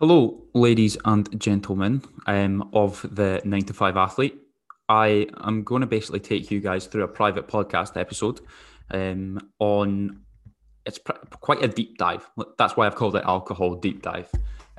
Hello, ladies and gentlemen um, of the 9 to 5 athlete. I am going to basically take you guys through a private podcast episode um, on it's pr- quite a deep dive. That's why I've called it alcohol deep dive.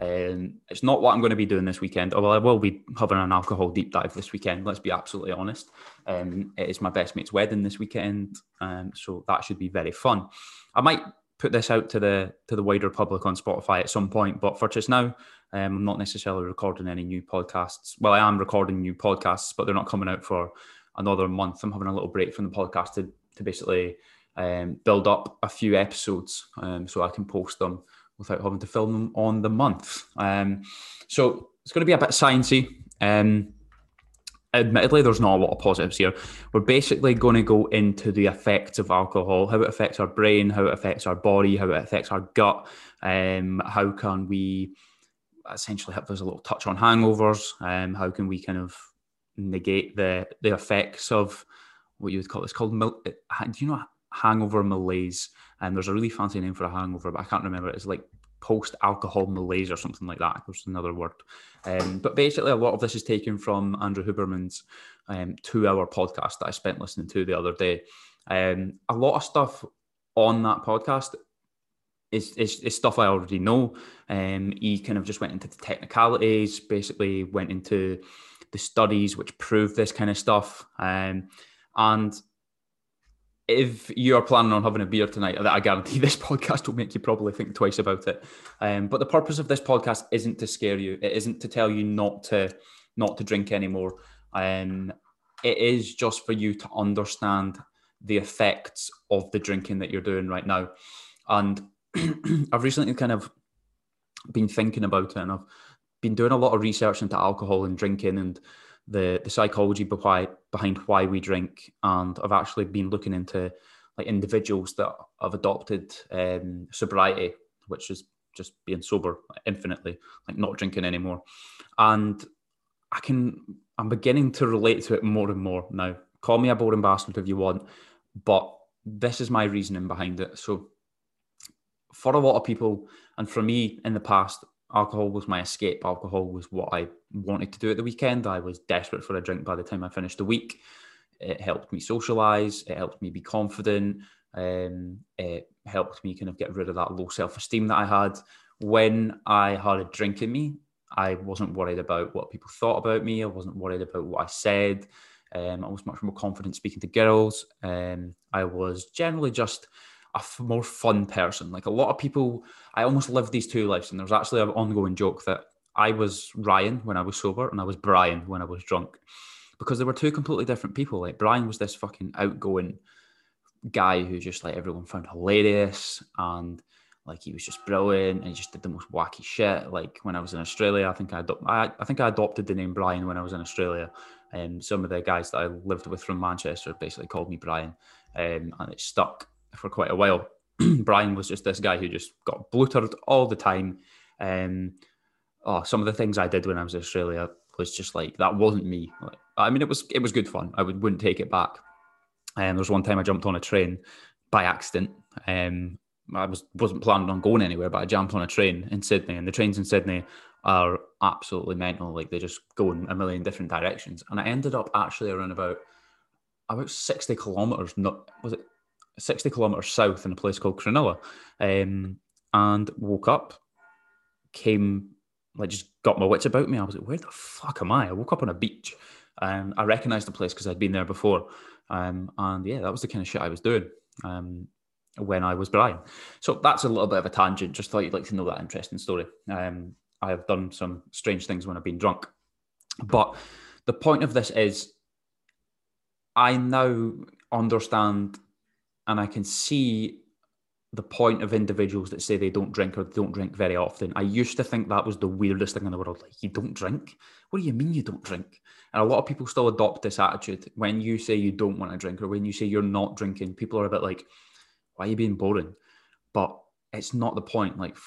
Um, it's not what I'm going to be doing this weekend, although I will be having an alcohol deep dive this weekend. Let's be absolutely honest. Um, it is my best mate's wedding this weekend, um, so that should be very fun. I might put this out to the to the wider public on Spotify at some point, but for just now, um, I'm not necessarily recording any new podcasts. Well, I am recording new podcasts, but they're not coming out for another month. I'm having a little break from the podcast to to basically um, build up a few episodes um, so I can post them without having to film them on the month. Um, so it's going to be a bit sciencey. Admittedly, there's not a lot of positives here. We're basically going to go into the effects of alcohol, how it affects our brain, how it affects our body, how it affects our gut, um, how can we essentially have there's a little touch on hangovers, um, how can we kind of negate the the effects of what you would call it's called do you know hangover malaise? And there's a really fancy name for a hangover but I can't remember it's like post alcohol malaise or something like that. There's another word. Um, but basically, a lot of this is taken from Andrew Huberman's um, two hour podcast that I spent listening to the other day. Um, a lot of stuff on that podcast is, is, is stuff I already know. Um, he kind of just went into the technicalities, basically went into the studies which prove this kind of stuff. Um, and if you are planning on having a beer tonight, I guarantee this podcast will make you probably think twice about it. Um, but the purpose of this podcast isn't to scare you. It isn't to tell you not to not to drink anymore. Um, it is just for you to understand the effects of the drinking that you're doing right now. And I've recently kind of been thinking about it, and I've been doing a lot of research into alcohol and drinking and the the psychology behind behind why we drink, and I've actually been looking into like individuals that have adopted um, sobriety, which is just being sober infinitely, like not drinking anymore, and I can I'm beginning to relate to it more and more now. Call me a boring bastard if you want, but this is my reasoning behind it. So, for a lot of people, and for me in the past, alcohol was my escape. Alcohol was what I wanted to do at the weekend. I was desperate for a drink by the time I finished the week. It helped me socialize. It helped me be confident. Um, it helped me kind of get rid of that low self esteem that I had. When I had a drink in me, I wasn't worried about what people thought about me. I wasn't worried about what I said. Um, I was much more confident speaking to girls. Um, I was generally just a f- more fun person. Like a lot of people, I almost lived these two lives. And there was actually an ongoing joke that I was Ryan when I was sober and I was Brian when I was drunk because they were two completely different people. Like Brian was this fucking outgoing guy who just like everyone found hilarious and like he was just brilliant and he just did the most wacky shit. Like when I was in Australia, I think I, I, I think I adopted the name Brian when I was in Australia. And some of the guys that I lived with from Manchester basically called me Brian, um, and it stuck for quite a while. Brian was just this guy who just got bluttered all the time. Um, oh, some of the things I did when I was in Australia was just like that wasn't me. Like, I mean, it was it was good fun. I would wouldn't take it back. And um, there was one time I jumped on a train by accident. Um, I was wasn't planning on going anywhere, but I jumped on a train in Sydney, and the trains in Sydney are absolutely mental. Like they just go in a million different directions. And I ended up actually around about about sixty kilometers. Not was it 60 kilometers south in a place called Cronulla, um, and woke up, came, like, just got my wits about me. I was like, where the fuck am I? I woke up on a beach. and I recognized the place because I'd been there before. Um, and yeah, that was the kind of shit I was doing um, when I was Brian. So that's a little bit of a tangent. Just thought you'd like to know that interesting story. Um, I have done some strange things when I've been drunk. But the point of this is I now understand and I can see the point of individuals that say they don't drink or don't drink very often. I used to think that was the weirdest thing in the world. Like, you don't drink? What do you mean you don't drink? And a lot of people still adopt this attitude. When you say you don't want to drink or when you say you're not drinking, people are a bit like, why are you being boring? But it's not the point. Like,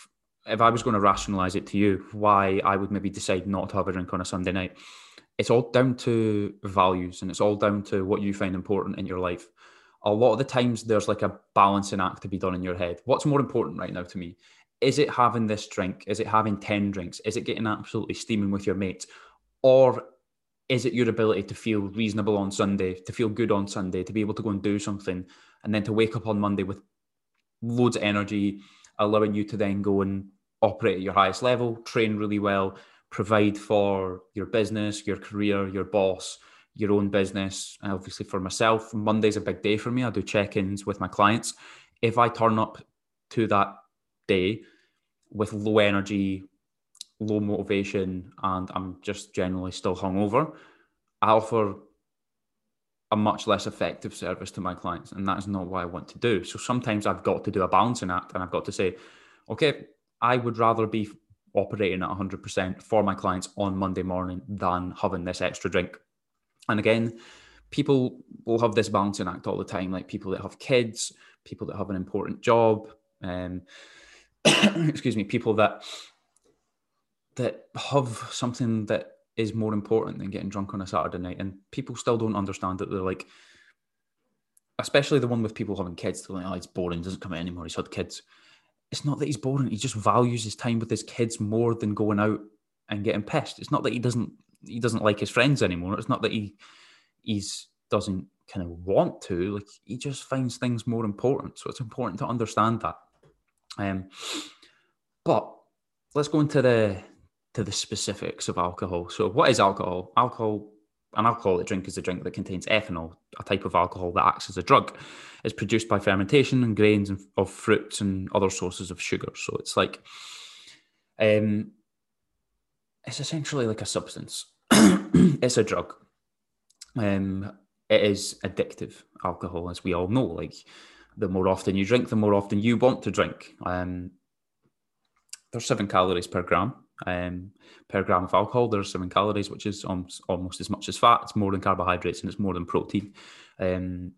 if I was going to rationalize it to you, why I would maybe decide not to have a drink on a Sunday night, it's all down to values and it's all down to what you find important in your life a lot of the times there's like a balancing act to be done in your head. What's more important right now to me? is it having this drink? Is it having 10 drinks? Is it getting absolutely steaming with your mates? Or is it your ability to feel reasonable on Sunday, to feel good on Sunday, to be able to go and do something, and then to wake up on Monday with loads of energy, allowing you to then go and operate at your highest level, train really well, provide for your business, your career, your boss, your own business. Uh, obviously, for myself, Monday's a big day for me. I do check ins with my clients. If I turn up to that day with low energy, low motivation, and I'm just generally still hungover, I offer a much less effective service to my clients. And that is not what I want to do. So sometimes I've got to do a balancing act and I've got to say, okay, I would rather be operating at 100% for my clients on Monday morning than having this extra drink. And again, people will have this balancing act all the time, like people that have kids, people that have an important job, um, excuse me, people that that have something that is more important than getting drunk on a Saturday night. And people still don't understand that they're like, especially the one with people having kids, they're like, oh, it's boring, doesn't come out anymore. He's had kids. It's not that he's boring. He just values his time with his kids more than going out and getting pissed. It's not that he doesn't he doesn't like his friends anymore. It's not that he he's doesn't kind of want to. Like he just finds things more important. So it's important to understand that. Um, but let's go into the to the specifics of alcohol. So what is alcohol? Alcohol an alcoholic drink is a drink that contains ethanol, a type of alcohol that acts as a drug. It's produced by fermentation and grains of fruits and other sources of sugar. So it's like, um, it's essentially like a substance. it's a drug. Um, it is addictive alcohol, as we all know. Like the more often you drink, the more often you want to drink. Um, there's seven calories per gram. Um, per gram of alcohol, there's seven calories, which is almost, almost as much as fat. It's more than carbohydrates and it's more than protein. Um,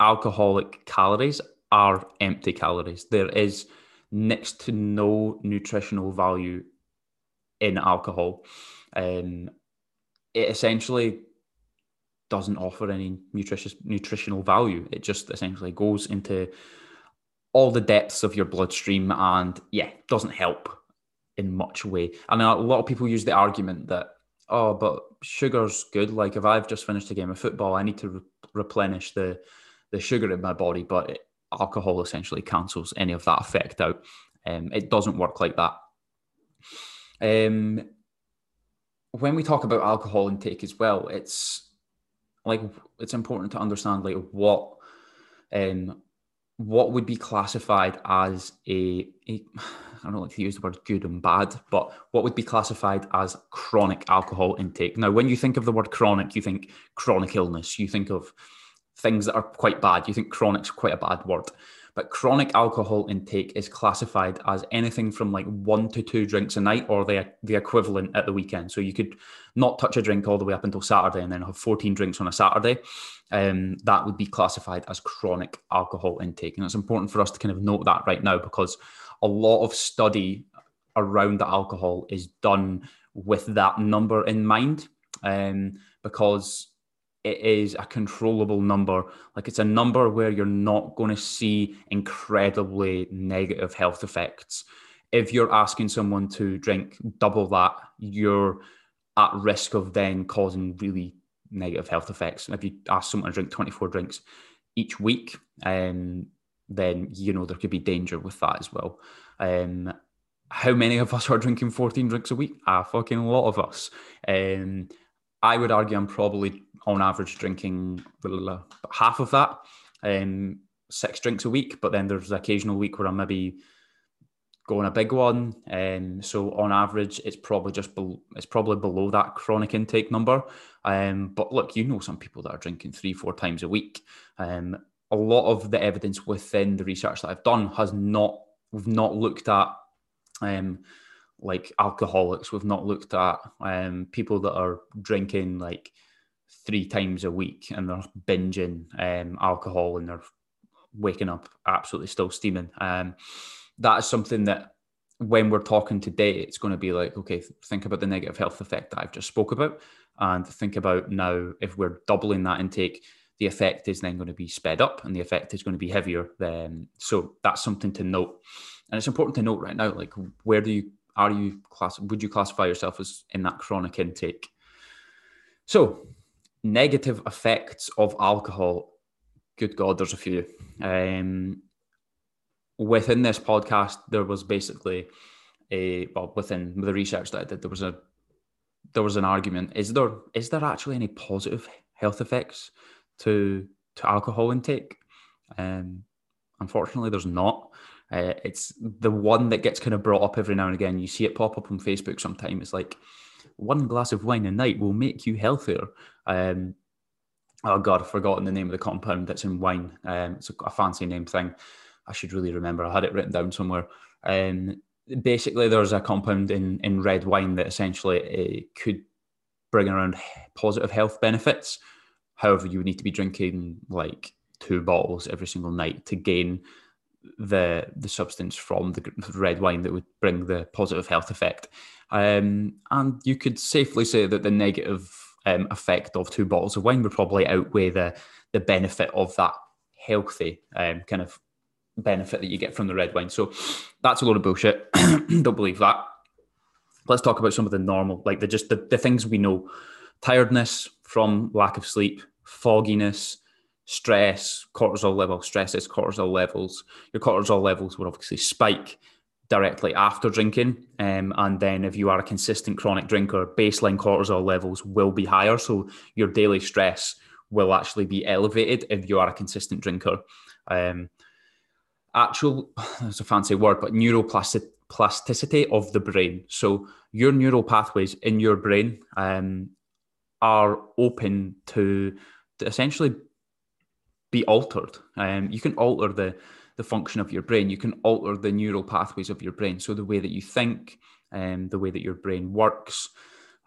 alcoholic calories are empty calories. There is next to no nutritional value in alcohol. Um, it essentially doesn't offer any nutritious nutritional value. It just essentially goes into all the depths of your bloodstream and yeah, doesn't help in much way. And a lot of people use the argument that oh, but sugar's good. Like if I've just finished a game of football, I need to re- replenish the the sugar in my body, but it, alcohol essentially cancels any of that effect out. Um, it doesn't work like that. Um, when we talk about alcohol intake as well, it's like it's important to understand like what um what would be classified as a, a I don't like to use the word good and bad, but what would be classified as chronic alcohol intake. Now, when you think of the word chronic, you think chronic illness, you think of things that are quite bad. You think chronic's quite a bad word. But chronic alcohol intake is classified as anything from like one to two drinks a night or the, the equivalent at the weekend. So you could not touch a drink all the way up until Saturday and then have 14 drinks on a Saturday. Um, that would be classified as chronic alcohol intake. And it's important for us to kind of note that right now because a lot of study around the alcohol is done with that number in mind. Um, because it is a controllable number. Like it's a number where you're not going to see incredibly negative health effects. If you're asking someone to drink double that, you're at risk of then causing really negative health effects. And if you ask someone to drink 24 drinks each week, um, then you know there could be danger with that as well. Um, how many of us are drinking 14 drinks a week? A fucking lot of us. Um, I would argue I'm probably on average drinking half of that, um, six drinks a week. But then there's an occasional week where I'm maybe going a big one. Um, so on average, it's probably just be- it's probably below that chronic intake number. Um, but look, you know some people that are drinking three, four times a week. Um, a lot of the evidence within the research that I've done has not we've not looked at um, like alcoholics. We've not looked at um, people that are drinking like three times a week and they're binging um, alcohol and they're waking up absolutely still steaming. Um, that is something that when we're talking today, it's going to be like, okay, think about the negative health effect that I've just spoke about, and think about now if we're doubling that intake, the effect is then going to be sped up and the effect is going to be heavier. Then, so that's something to note. And it's important to note right now, like where do you are you class would you classify yourself as in that chronic intake? So negative effects of alcohol. Good God, there's a few. Um, within this podcast, there was basically a well within the research that I did, there was a there was an argument. Is there is there actually any positive health effects to to alcohol intake? Um, unfortunately, there's not. Uh, it's the one that gets kind of brought up every now and again. You see it pop up on Facebook sometimes. It's like one glass of wine a night will make you healthier. Um, oh God, I've forgotten the name of the compound that's in wine. Um, it's a, fancy name thing. I should really remember. I had it written down somewhere. Um, basically, there's a compound in, in red wine that essentially uh, could bring around positive health benefits. However, you would need to be drinking like two bottles every single night to gain the the substance from the red wine that would bring the positive health effect. Um, and you could safely say that the negative um, effect of two bottles of wine would probably outweigh the the benefit of that healthy um, kind of benefit that you get from the red wine. So that's a lot of bullshit. Don't believe that. Let's talk about some of the normal, like the just the, the things we know: tiredness from lack of sleep, fogginess, stress, cortisol level, stresses, cortisol levels. Your cortisol levels will obviously spike directly after drinking. Um, and then if you are a consistent chronic drinker, baseline cortisol levels will be higher. So your daily stress will actually be elevated if you are a consistent drinker. Um, actual, that's a fancy word, but neuroplasticity of the brain. So your neural pathways in your brain um, are open to, essentially be altered. Um, you can alter the the function of your brain. You can alter the neural pathways of your brain. So the way that you think, um, the way that your brain works,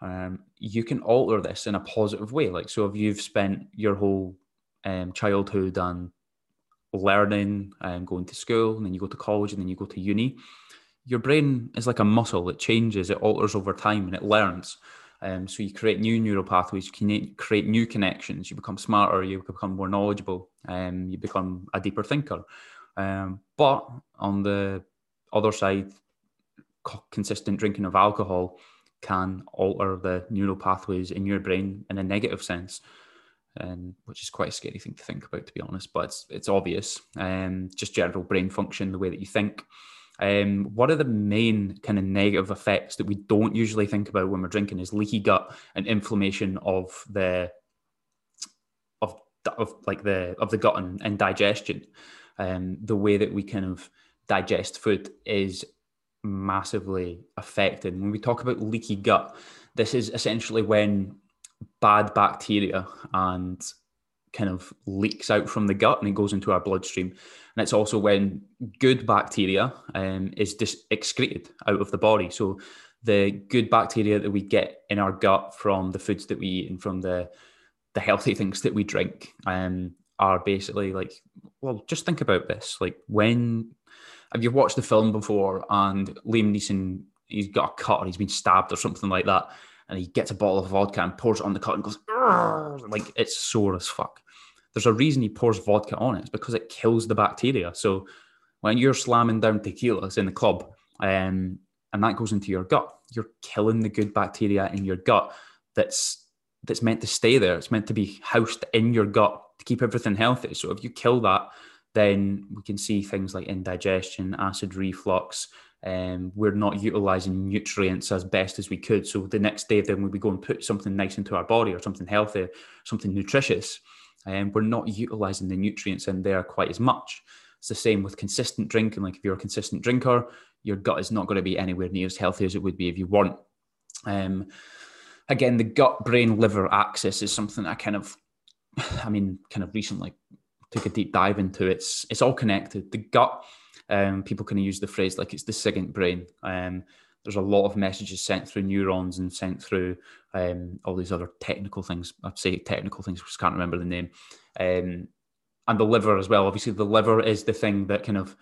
um, you can alter this in a positive way. Like so, if you've spent your whole um, childhood and learning and going to school, and then you go to college, and then you go to uni, your brain is like a muscle. It changes, it alters over time, and it learns. Um, so you create new neural pathways, you can create new connections, you become smarter, you become more knowledgeable, um, you become a deeper thinker. Um, but on the other side, consistent drinking of alcohol can alter the neural pathways in your brain in a negative sense, um, which is quite a scary thing to think about, to be honest. But it's it's obvious. Um, just general brain function, the way that you think. Um, what are the main kind of negative effects that we don't usually think about when we're drinking? Is leaky gut and inflammation of the of of like the of the gut and, and digestion. Um, the way that we kind of digest food is massively affected. When we talk about leaky gut, this is essentially when bad bacteria and kind of leaks out from the gut and it goes into our bloodstream. And it's also when good bacteria um, is dis- excreted out of the body. So the good bacteria that we get in our gut from the foods that we eat and from the the healthy things that we drink um, are basically like, well, just think about this. Like when have you watched the film before and Liam Neeson he's got a cut or he's been stabbed or something like that, and he gets a bottle of vodka and pours it on the cut and goes like it's sore as fuck there's a reason he pours vodka on it. It's because it kills the bacteria. So when you're slamming down tequilas in the club, um, and that goes into your gut, you're killing the good bacteria in your gut. That's that's meant to stay there. It's meant to be housed in your gut keep everything healthy. So if you kill that, then we can see things like indigestion, acid reflux. Um, we're not utilizing nutrients as best as we could. So the next day, then we go and put something nice into our body or something healthy, something nutritious and we're not utilizing the nutrients in there quite as much. It's the same with consistent drinking. Like if you're a consistent drinker, your gut is not going to be anywhere near as healthy as it would be if you weren't. Um, again, the gut brain liver axis is something I kind of, I mean, kind of recently took a deep dive into. It's it's all connected. The gut, um, people can use the phrase like it's the second brain. Um, there's a lot of messages sent through neurons and sent through um, all these other technical things. I'd say technical things, just can't remember the name. Um, and the liver as well. Obviously, the liver is the thing that kind of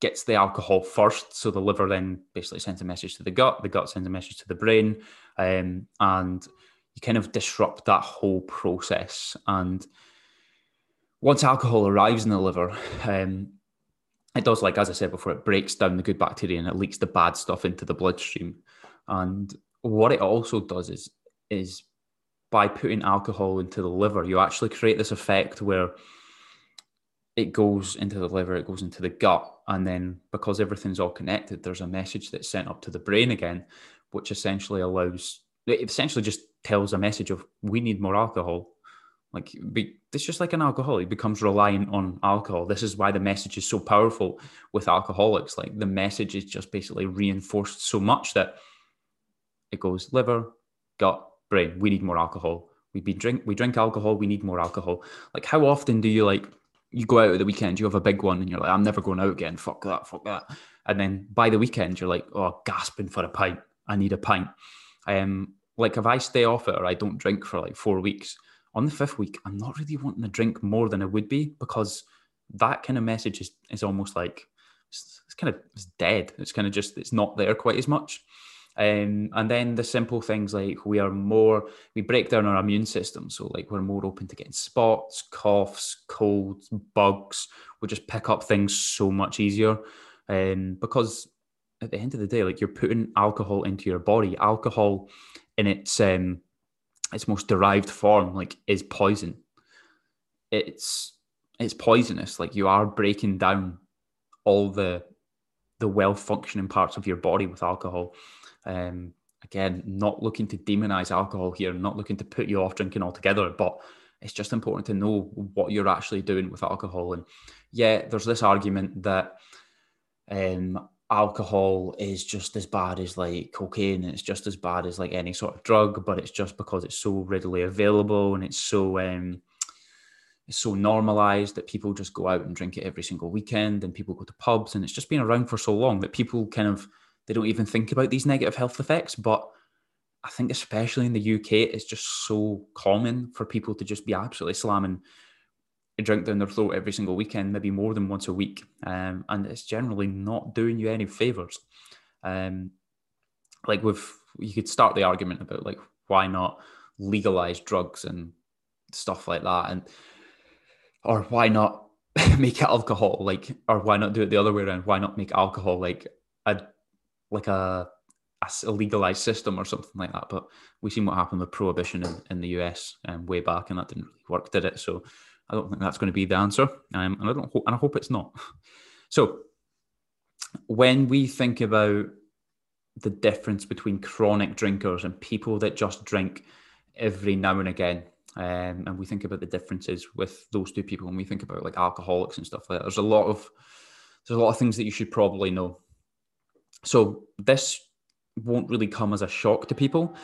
gets the alcohol first. So the liver then basically sends a message to the gut. The gut sends a message to the brain, um, and you kind of disrupt that whole process. And once alcohol arrives in the liver, um, it does like as I said before, it breaks down the good bacteria and it leaks the bad stuff into the bloodstream. And what it also does is is by putting alcohol into the liver, you actually create this effect where it goes into the liver, it goes into the gut, and then because everything's all connected, there's a message that's sent up to the brain again, which essentially allows it essentially just tells a message of we need more alcohol. Like it's just like an alcoholic becomes reliant on alcohol. This is why the message is so powerful with alcoholics. Like the message is just basically reinforced so much that it goes liver, gut, brain. We need more alcohol. We be drink we drink alcohol. We need more alcohol. Like how often do you like you go out at the weekend, you have a big one, and you're like, I'm never going out again. Fuck that, fuck that. And then by the weekend, you're like, oh, gasping for a pint. I need a pint. Um, like if I stay off it or I don't drink for like four weeks, on the fifth week, I'm not really wanting to drink more than I would be because that kind of message is, is almost like it's, it's kind of it's dead. It's kind of just it's not there quite as much. Um, and then the simple things like we are more, we break down our immune system. So, like, we're more open to getting spots, coughs, colds, bugs. We just pick up things so much easier. Um, because at the end of the day, like, you're putting alcohol into your body. Alcohol in its, um, its most derived form, like, is poison. It's, it's poisonous. Like, you are breaking down all the, the well functioning parts of your body with alcohol. Um, again, not looking to demonize alcohol here, not looking to put you off drinking altogether, but it's just important to know what you're actually doing with alcohol. And yeah, there's this argument that um, alcohol is just as bad as like cocaine, it's just as bad as like any sort of drug, but it's just because it's so readily available and it's so um, it's so normalized that people just go out and drink it every single weekend, and people go to pubs, and it's just been around for so long that people kind of they don't even think about these negative health effects. But I think, especially in the UK, it's just so common for people to just be absolutely slamming drink down their throat every single weekend, maybe more than once a week. Um, and it's generally not doing you any favors. Um, like with, you could start the argument about like, why not legalize drugs and stuff like that? And, or why not make alcohol like, or why not do it the other way around? Why not make alcohol like a like a, a legalized system or something like that. But we've seen what happened with prohibition in, in the US um, way back, and that didn't really work, did it? So I don't think that's going to be the answer, um, and I don't hope, and I hope it's not. So when we think about the difference between chronic drinkers and people that just drink every now and again. Um, and we think about the differences with those two people and we think about like alcoholics and stuff like that. There's a lot of there's a lot of things that you should probably know. So this won't really come as a shock to people,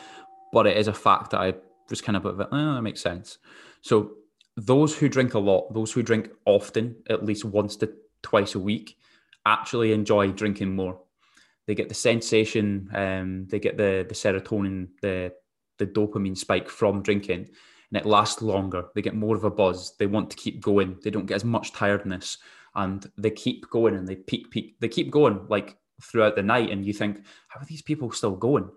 but it is a fact that I just kind of put, oh, that makes sense. So those who drink a lot, those who drink often, at least once to twice a week, actually enjoy drinking more. They get the sensation, um, they get the the serotonin, the the dopamine spike from drinking, and it lasts longer. They get more of a buzz. They want to keep going. They don't get as much tiredness, and they keep going and they peak, peak. They keep going like throughout the night and you think how are these people still going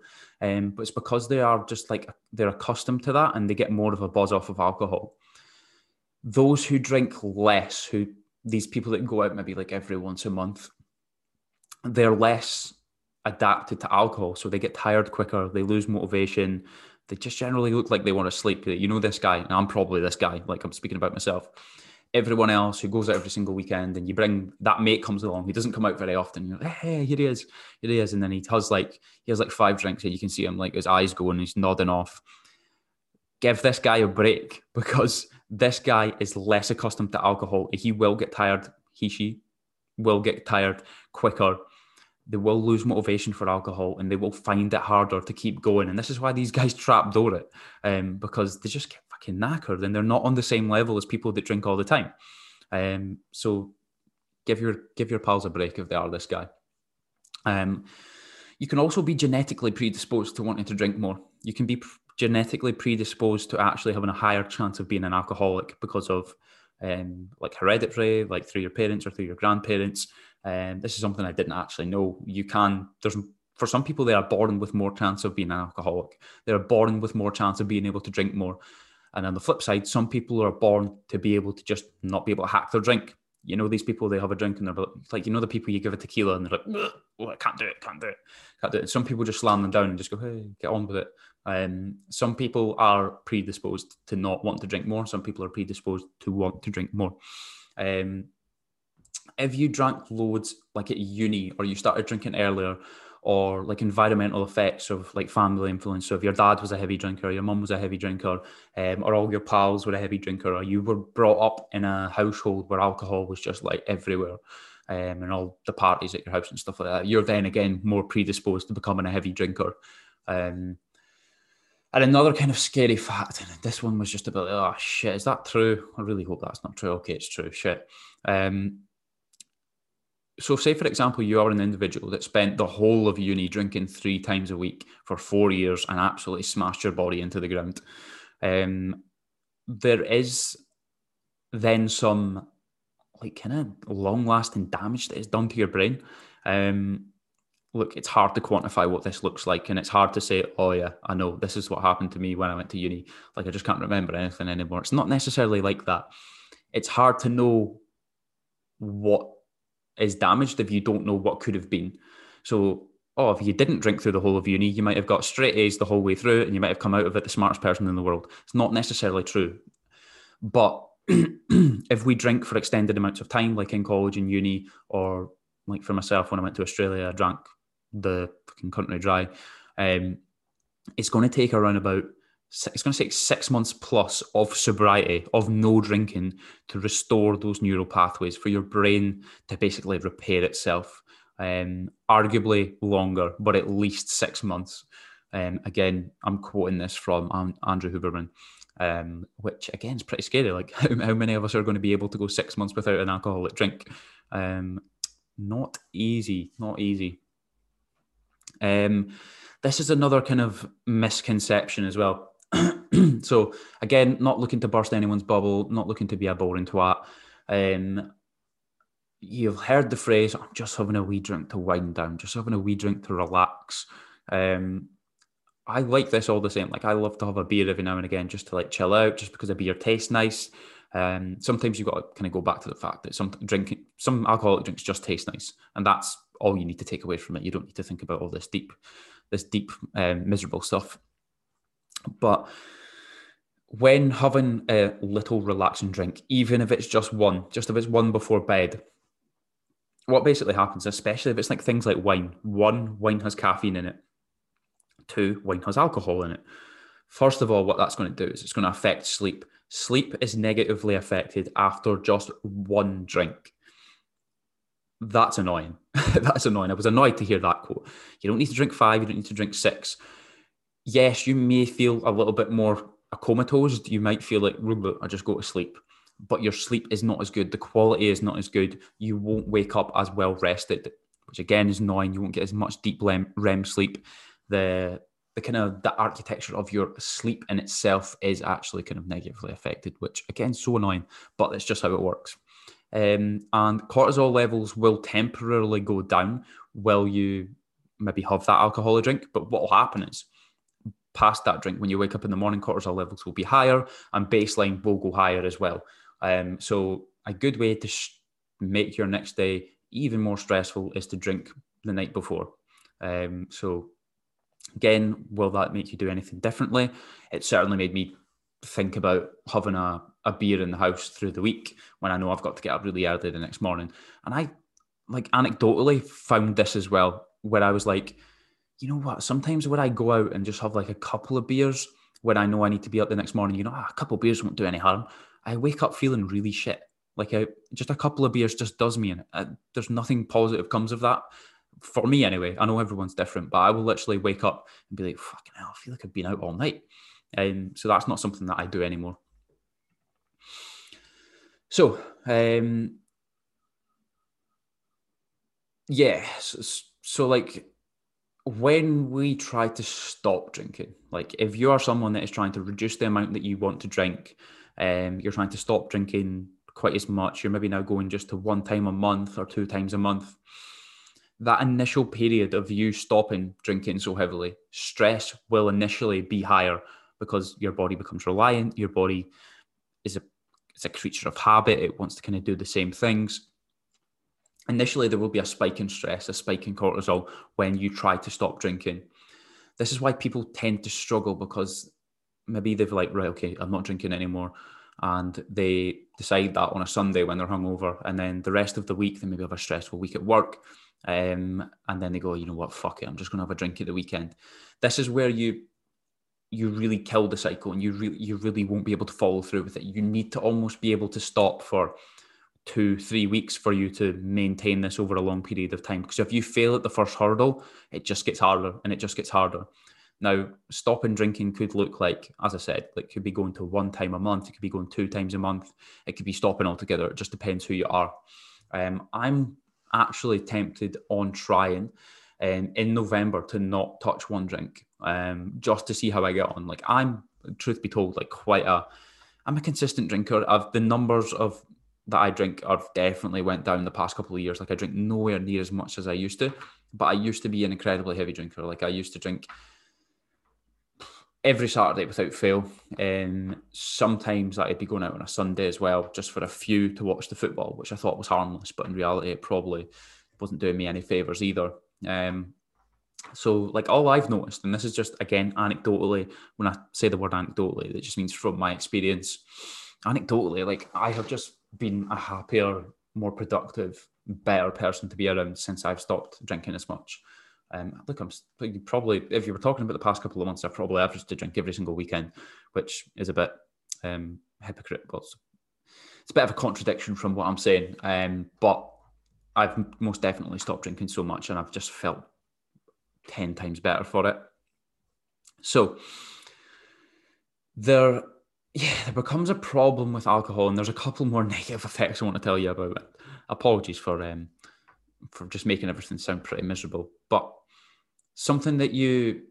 um, but it's because they are just like they're accustomed to that and they get more of a buzz off of alcohol those who drink less who these people that go out maybe like every once a month they're less adapted to alcohol. So they get tired quicker they lose motivation they just generally look like they want to sleep you know this guy and i'm probably this guy like i'm speaking about myself. Everyone else who goes out every single weekend and you bring that mate comes along he doesn't come out very often you're like hey here he is here he is and then he has like he has like five drinks and you can see him like his eyes going he's nodding off give this guy a break because this guy is less accustomed to alcohol he will get tired he she will get tired quicker they will lose motivation for alcohol and they will find it harder to keep going and this is why these guys trap door it um, because they just get fucking knackered and they're not on the same level as people that drink all the time. Um, so give your give your pals a break if they are this guy. Um, you can also be genetically predisposed to wanting to drink more. You can be genetically predisposed to actually having a higher chance of being an alcoholic because of um, like hereditary, like through your parents or through your grandparents. And um, this is something I didn't actually know. You can there's for some people they are born with more chance of being an alcoholic. They are born with more chance of being able to drink more. And on the flip side, some people are born to be able to just not be able to hack their drink. You know, these people, they have a drink and they're like, you know, the people you give a tequila and they're like, oh, I can't do it, can't do it, can't do it. And some people just slam them down and just go, hey, get on with it. Um, some people are predisposed to not want to drink more. Some people are predisposed to want to drink more. Um, if you drank loads like at uni or you started drinking earlier or like environmental effects of like family influence. So if your dad was a heavy drinker, your mum was a heavy drinker, um, or all your pals were a heavy drinker, or you were brought up in a household where alcohol was just like everywhere, um, and all the parties at your house and stuff like that, you're then again more predisposed to becoming a heavy drinker. Um, and another kind of scary fact, and this one was just about, oh shit, is that true? I really hope that's not true. Okay, it's true. Shit. Um, so say for example you are an individual that spent the whole of uni drinking three times a week for four years and absolutely smashed your body into the ground um, there is then some like kind of long lasting damage that is done to your brain um, look it's hard to quantify what this looks like and it's hard to say oh yeah i know this is what happened to me when i went to uni like i just can't remember anything anymore it's not necessarily like that it's hard to know what is damaged if you don't know what could have been. So, oh, if you didn't drink through the whole of uni, you might have got straight A's the whole way through and you might have come out of it the smartest person in the world. It's not necessarily true. But if we drink for extended amounts of time, like in college and uni, or like for myself when I went to Australia, I drank the fucking country dry. Um, it's going to take around about it's going to take six months plus of sobriety, of no drinking, to restore those neural pathways for your brain to basically repair itself. Um, arguably longer, but at least six months. Um, again, I'm quoting this from Andrew Huberman, um, which again is pretty scary. Like, how, how, many of us are going to be able to go six months without an alcoholic drink? Um, not easy, not easy. Um, this is another kind of misconception as well. so again, not looking to burst anyone's bubble, not looking to be a boring twat. Um, you've heard the phrase, "I'm just having a wee drink to wind down, just having a wee drink to relax." Um, I like this all the same. Like I love to have a beer every now and again, just to like chill out, just because a beer tastes nice. Um, sometimes you've got to kind of go back to the fact that some drinking, some alcoholic drinks just taste nice, and that's all you need to take away from it. You don't need to think about all this deep, this deep, um, miserable stuff. But when having a little relaxing drink, even if it's just one, just if it's one before bed, what basically happens, especially if it's like things like wine, one, wine has caffeine in it. Two, wine has alcohol in it. First of all, what that's going to do is it's going to affect sleep. Sleep is negatively affected after just one drink. That's annoying. that's annoying. I was annoyed to hear that quote. You don't need to drink five, you don't need to drink six yes, you may feel a little bit more comatose. You might feel like, I just go to sleep. But your sleep is not as good. The quality is not as good. You won't wake up as well rested, which again is annoying. You won't get as much deep REM sleep. The the kind of the architecture of your sleep in itself is actually kind of negatively affected, which again so annoying, but that's just how it works. Um, and cortisol levels will temporarily go down while you maybe have that alcoholic drink. But what will happen is past that drink, when you wake up in the morning, cortisol levels will be higher and baseline will go higher as well. Um, so, a good way to sh- make your next day even more stressful is to drink the night before. Um, so, again, will that make you do anything differently? It certainly made me think about having a, a beer in the house through the week when I know I've got to get up really early the next morning. And I, like, anecdotally found this as well, where I was like, you know what? Sometimes when I go out and just have like a couple of beers when I know I need to be up the next morning, you know, ah, a couple of beers won't do any harm. I wake up feeling really shit. Like just a couple of beers just does me, and uh, there's nothing positive comes of that. For me, anyway. I know everyone's different, but I will literally wake up and be like, "Fucking hell, I feel like I've been out all night." And um, so that's not something that I do anymore. So, um, yeah, so, so like when we try to stop drinking, like if you are someone that is trying to reduce the amount that you want to drink, um, you're trying to stop drinking quite as much, you're maybe now going just to one time a month or two times a month. That initial period of you stopping drinking so heavily, stress will initially be higher because your body becomes reliant. Your body is a it's a creature of habit. It wants to kind of do the same things. Initially, there will be a spike in stress, a spike in cortisol when you try to stop drinking. This is why people tend to struggle because maybe they've like, right, okay, I'm not drinking anymore. And they decide that on a Sunday when they're hungover. And then the rest of the week, they maybe have a stressful week at work. Um, and then they go, you know what, fuck it, I'm just going to have a drink at the weekend. This is where you you really kill the cycle and you really you really won't be able to follow through with it. You need to almost be able to stop for two, three weeks for you to maintain this over a long period of time. Because if you fail at the first hurdle, it just gets harder and it just gets harder. Now, stopping drinking could look like, as I said, like could be going to one time a month, it could be going two times a month, it could be stopping altogether. It just depends who you are. Um, I'm actually tempted on trying um, in November to not touch one drink, um, just to see how I get on. Like I'm, truth be told, like quite a, I'm a consistent drinker. I've the numbers of that I drink have definitely went down the past couple of years. Like I drink nowhere near as much as I used to, but I used to be an incredibly heavy drinker. Like I used to drink every Saturday without fail. And sometimes I'd be going out on a Sunday as well, just for a few to watch the football, which I thought was harmless, but in reality, it probably wasn't doing me any favors either. Um, so, like all I've noticed, and this is just again anecdotally, when I say the word anecdotally, it just means from my experience. Anecdotally, like I have just been a happier, more productive, better person to be around since I've stopped drinking as much. Um, look, I'm probably if you were talking about the past couple of months, I've probably averaged to drink every single weekend, which is a bit um, hypocritical. It's a bit of a contradiction from what I'm saying, um, but I've most definitely stopped drinking so much, and I've just felt ten times better for it. So there, yeah, there becomes a problem with alcohol, and there's a couple more negative effects I want to tell you about. Apologies for um, for just making everything sound pretty miserable. But something that you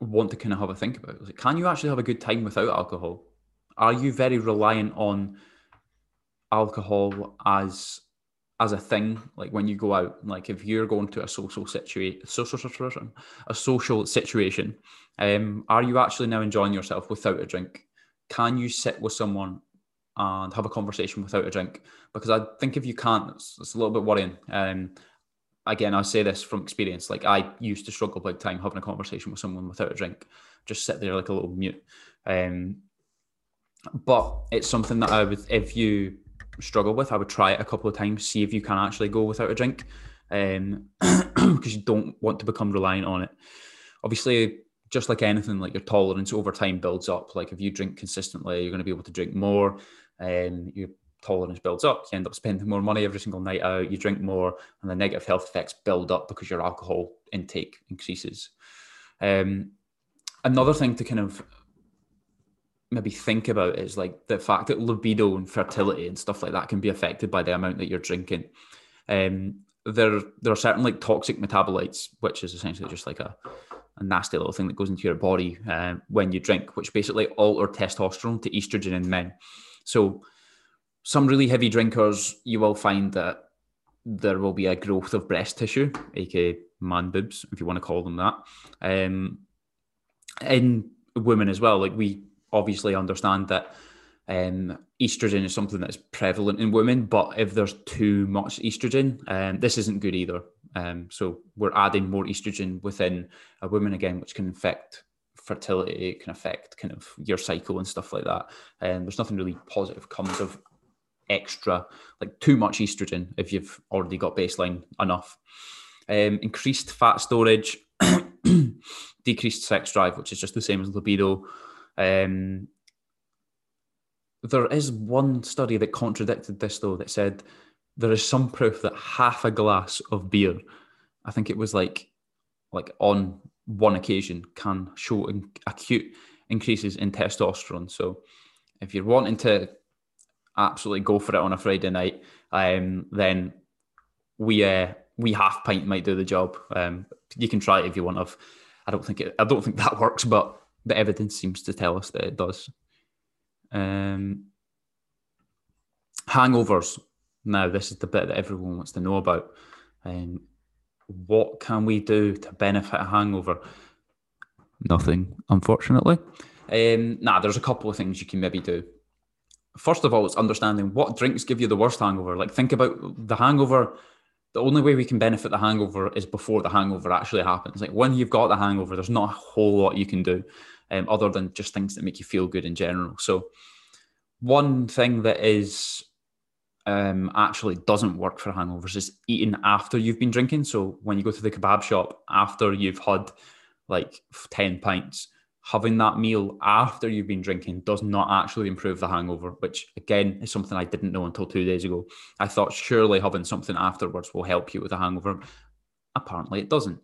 want to kind of have a think about is can you actually have a good time without alcohol? Are you very reliant on alcohol as as a thing? Like when you go out, like if you're going to a social situation, social a social situation, um, are you actually now enjoying yourself without a drink? Can you sit with someone and have a conversation without a drink because I think if you can't, it's, it's a little bit worrying. Um, again, I say this from experience. Like I used to struggle big time having a conversation with someone without a drink, just sit there like a little mute. Um, but it's something that I would, if you struggle with, I would try it a couple of times, see if you can actually go without a drink, um, because you don't want to become reliant on it. Obviously, just like anything, like your tolerance over time builds up. Like if you drink consistently, you're going to be able to drink more and your tolerance builds up. You end up spending more money every single night out. You drink more, and the negative health effects build up because your alcohol intake increases. Um, another thing to kind of maybe think about is like the fact that libido and fertility and stuff like that can be affected by the amount that you're drinking. Um, there, there are certain like toxic metabolites, which is essentially just like a, a nasty little thing that goes into your body uh, when you drink, which basically alter testosterone to estrogen in men. So, some really heavy drinkers, you will find that there will be a growth of breast tissue, aka man boobs, if you want to call them that. Um, in women as well, like we obviously understand that um, estrogen is something that's prevalent in women, but if there's too much estrogen, um, this isn't good either. Um, so we're adding more estrogen within a woman again, which can affect fertility, it can affect kind of your cycle and stuff like that. And there's nothing really positive comes of extra, like too much estrogen if you've already got baseline enough. Um, increased fat storage, decreased sex drive, which is just the same as libido. Um, there is one study that contradicted this though that said there is some proof that half a glass of beer, I think it was like like on one occasion can show in acute increases in testosterone. So if you're wanting to absolutely go for it on a Friday night, um, then we uh, we half pint might do the job. Um, you can try it if you want. Of, I don't think it. I don't think that works, but the evidence seems to tell us that it does. Um, hangovers. Now, this is the bit that everyone wants to know about. Um, what can we do to benefit a hangover? Nothing, unfortunately. Um, nah, there's a couple of things you can maybe do. First of all, it's understanding what drinks give you the worst hangover. Like, think about the hangover. The only way we can benefit the hangover is before the hangover actually happens. Like, when you've got the hangover, there's not a whole lot you can do um, other than just things that make you feel good in general. So, one thing that is um, actually doesn't work for hangovers is eating after you've been drinking. So when you go to the kebab shop after you've had like 10 pints, having that meal after you've been drinking does not actually improve the hangover, which again is something I didn't know until two days ago. I thought surely having something afterwards will help you with a hangover. Apparently, it doesn't.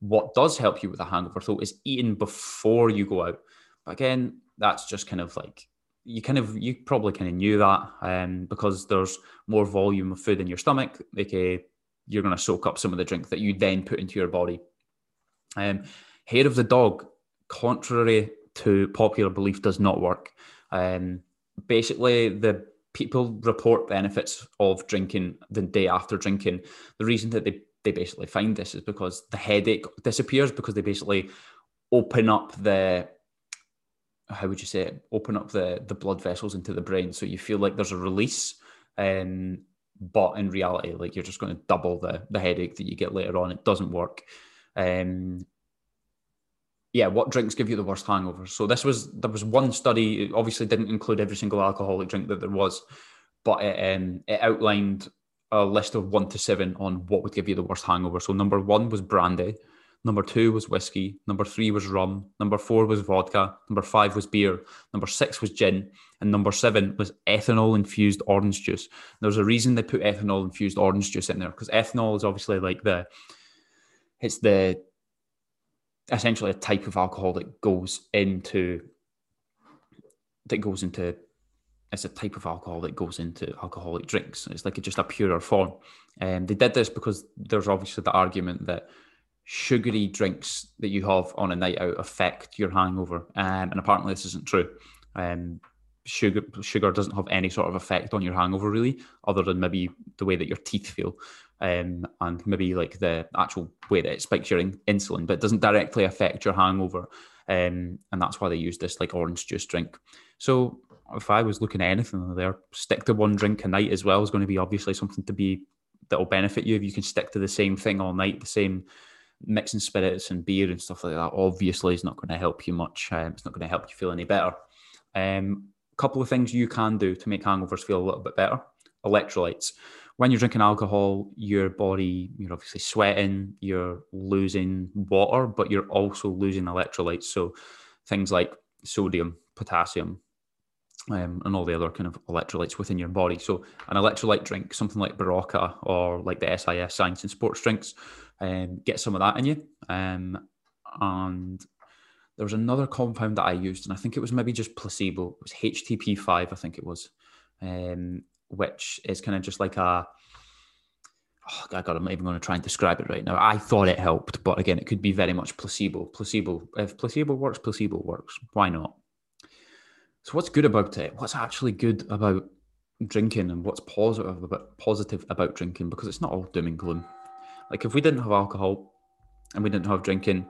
What does help you with a hangover, though, is eating before you go out. But again, that's just kind of like you kind of you probably kind of knew that um, because there's more volume of food in your stomach, aka you're going to soak up some of the drink that you then put into your body. Um, hair of the dog, contrary to popular belief, does not work. Um, basically, the people report benefits of drinking the day after drinking. The reason that they they basically find this is because the headache disappears because they basically open up the how would you say it, open up the the blood vessels into the brain so you feel like there's a release um, but in reality like you're just going to double the the headache that you get later on it doesn't work um, yeah what drinks give you the worst hangovers so this was there was one study it obviously didn't include every single alcoholic drink that there was but it, um, it outlined a list of one to seven on what would give you the worst hangover so number one was brandy Number two was whiskey. Number three was rum. Number four was vodka. Number five was beer. Number six was gin. And number seven was ethanol infused orange juice. There's a reason they put ethanol infused orange juice in there because ethanol is obviously like the, it's the, essentially a type of alcohol that goes into, that goes into it's a type of alcohol that goes into alcoholic drinks. It's like a, just a purer form. And um, they did this because there's obviously the argument that sugary drinks that you have on a night out affect your hangover. Um, and apparently, this isn't true. Um, sugar sugar doesn't have any sort of effect on your hangover really, other than maybe the way that your teeth feel, um, and maybe like the actual way that it spikes your in- insulin, but it doesn't directly affect your hangover. Um, and that's why they use this like orange juice drink. So if I was looking at anything there, stick to one drink a night as well is going to be obviously something to be that will benefit you if you can stick to the same thing all night, the same mixing spirits and beer and stuff like that obviously is not going to help you much. Um, it's not going to help you feel any better. Um, a couple of things you can do to make hangovers feel a little bit better. Electrolytes. When you're drinking alcohol, your body, you're obviously sweating, you're losing water, but you're also losing electrolytes. So things like sodium, potassium, um, and all the other kind of electrolytes within your body. So an electrolyte drink, something like Berocca or like the SIS Science and Sports drinks, um, get some of that in you. Um, and there was another compound that I used, and I think it was maybe just placebo. It was HTP5, I think it was, um, which is kind of just like a. Oh God, I'm not even going to try and describe it right now. I thought it helped, but again, it could be very much placebo. Placebo. If placebo works, placebo works. Why not? So, what's good about it? What's actually good about drinking, and what's positive about positive about drinking? Because it's not all doom and gloom. Like if we didn't have alcohol and we didn't have drinking,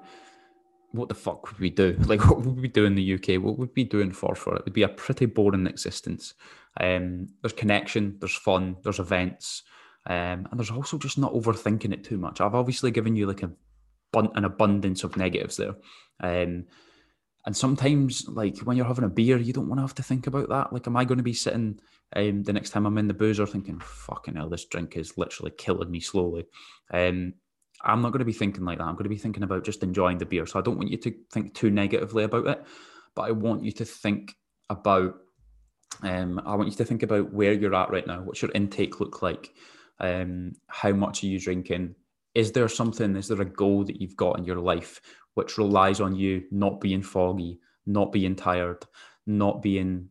what the fuck would we do? Like what would we do in the UK? What would we be doing for? It would be a pretty boring existence. Um, there's connection, there's fun, there's events, um, and there's also just not overthinking it too much. I've obviously given you like a bun- an abundance of negatives there. Um, and sometimes, like when you're having a beer, you don't want to have to think about that. Like, am I going to be sitting um, the next time I'm in the boozer thinking, fucking hell, this drink is literally killing me slowly? Um, I'm not going to be thinking like that. I'm going to be thinking about just enjoying the beer. So I don't want you to think too negatively about it, but I want you to think about. Um, I want you to think about where you're at right now. What's your intake look like? Um, how much are you drinking? Is there something? Is there a goal that you've got in your life which relies on you not being foggy, not being tired, not being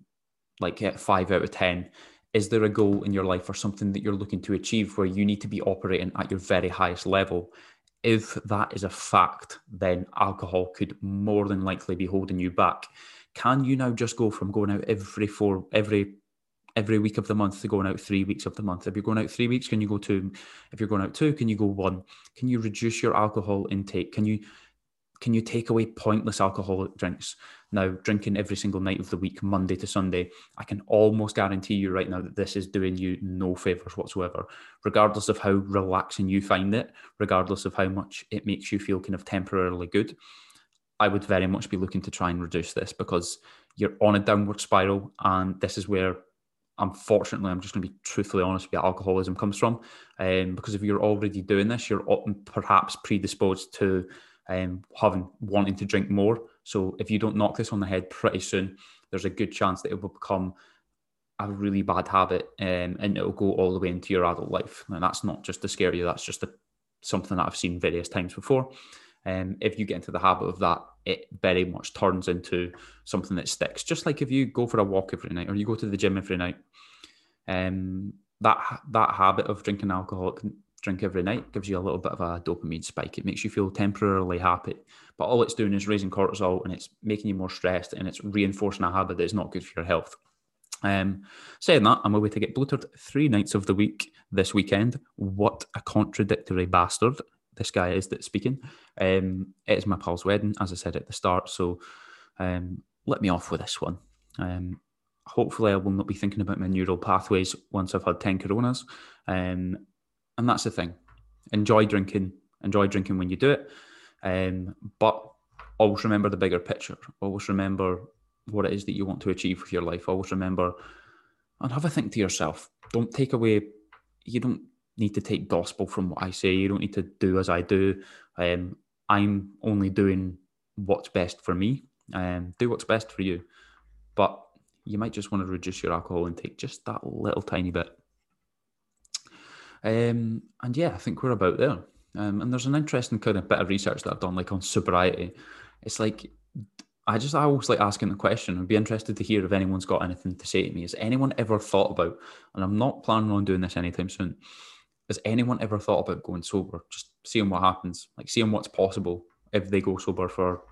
like at five out of 10? Is there a goal in your life or something that you're looking to achieve where you need to be operating at your very highest level? If that is a fact, then alcohol could more than likely be holding you back. Can you now just go from going out every four, every every week of the month to going out three weeks of the month. If you're going out three weeks, can you go two? If you're going out two, can you go one? Can you reduce your alcohol intake? Can you can you take away pointless alcoholic drinks? Now, drinking every single night of the week, Monday to Sunday, I can almost guarantee you right now that this is doing you no favors whatsoever, regardless of how relaxing you find it, regardless of how much it makes you feel kind of temporarily good. I would very much be looking to try and reduce this because you're on a downward spiral, and this is where unfortunately, I'm just going to be truthfully honest with alcoholism comes from. Um, because if you're already doing this, you're perhaps predisposed to um, having wanting to drink more. So if you don't knock this on the head pretty soon, there's a good chance that it will become a really bad habit um, and it'll go all the way into your adult life. And that's not just to scare you, that's just a, something that I've seen various times before. Um, if you get into the habit of that, it very much turns into something that sticks. Just like if you go for a walk every night or you go to the gym every night, um, that that habit of drinking alcohol drink every night gives you a little bit of a dopamine spike. It makes you feel temporarily happy, but all it's doing is raising cortisol and it's making you more stressed and it's reinforcing a habit that is not good for your health. Um, saying that, I'm away to get bloated three nights of the week this weekend. What a contradictory bastard this guy is that's speaking. Um, it is my pal's wedding, as I said at the start. So um, let me off with this one. Um, hopefully, I will not be thinking about my neural pathways once I've had 10 coronas. Um, and that's the thing. Enjoy drinking. Enjoy drinking when you do it. Um, but always remember the bigger picture. Always remember what it is that you want to achieve with your life. Always remember and have a think to yourself. Don't take away. You don't need to take gospel from what I say. You don't need to do as I do. Um, I'm only doing what's best for me. Um, do what's best for you. But you might just want to reduce your alcohol intake just that little tiny bit. Um, and yeah, I think we're about there. Um, and there's an interesting kind of bit of research that I've done, like on sobriety. It's like I just I always like asking the question. I'd be interested to hear if anyone's got anything to say to me. Has anyone ever thought about? And I'm not planning on doing this anytime soon. Has anyone ever thought about going sober? Just seeing what happens, like seeing what's possible if they go sober for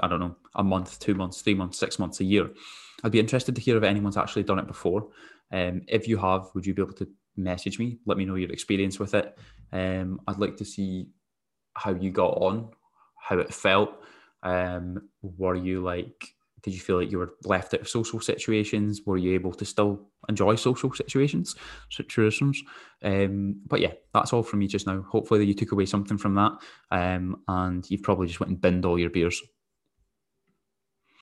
I don't know a month, two months, three months, six months, a year. I'd be interested to hear if anyone's actually done it before. Um, if you have, would you be able to message me. Let me know your experience with it. Um, I'd like to see how you got on, how it felt. Um, were you like, did you feel like you were left out of social situations? Were you able to still enjoy social situations, situations? Um, but yeah, that's all from me just now. Hopefully, you took away something from that, um, and you've probably just went and binned all your beers.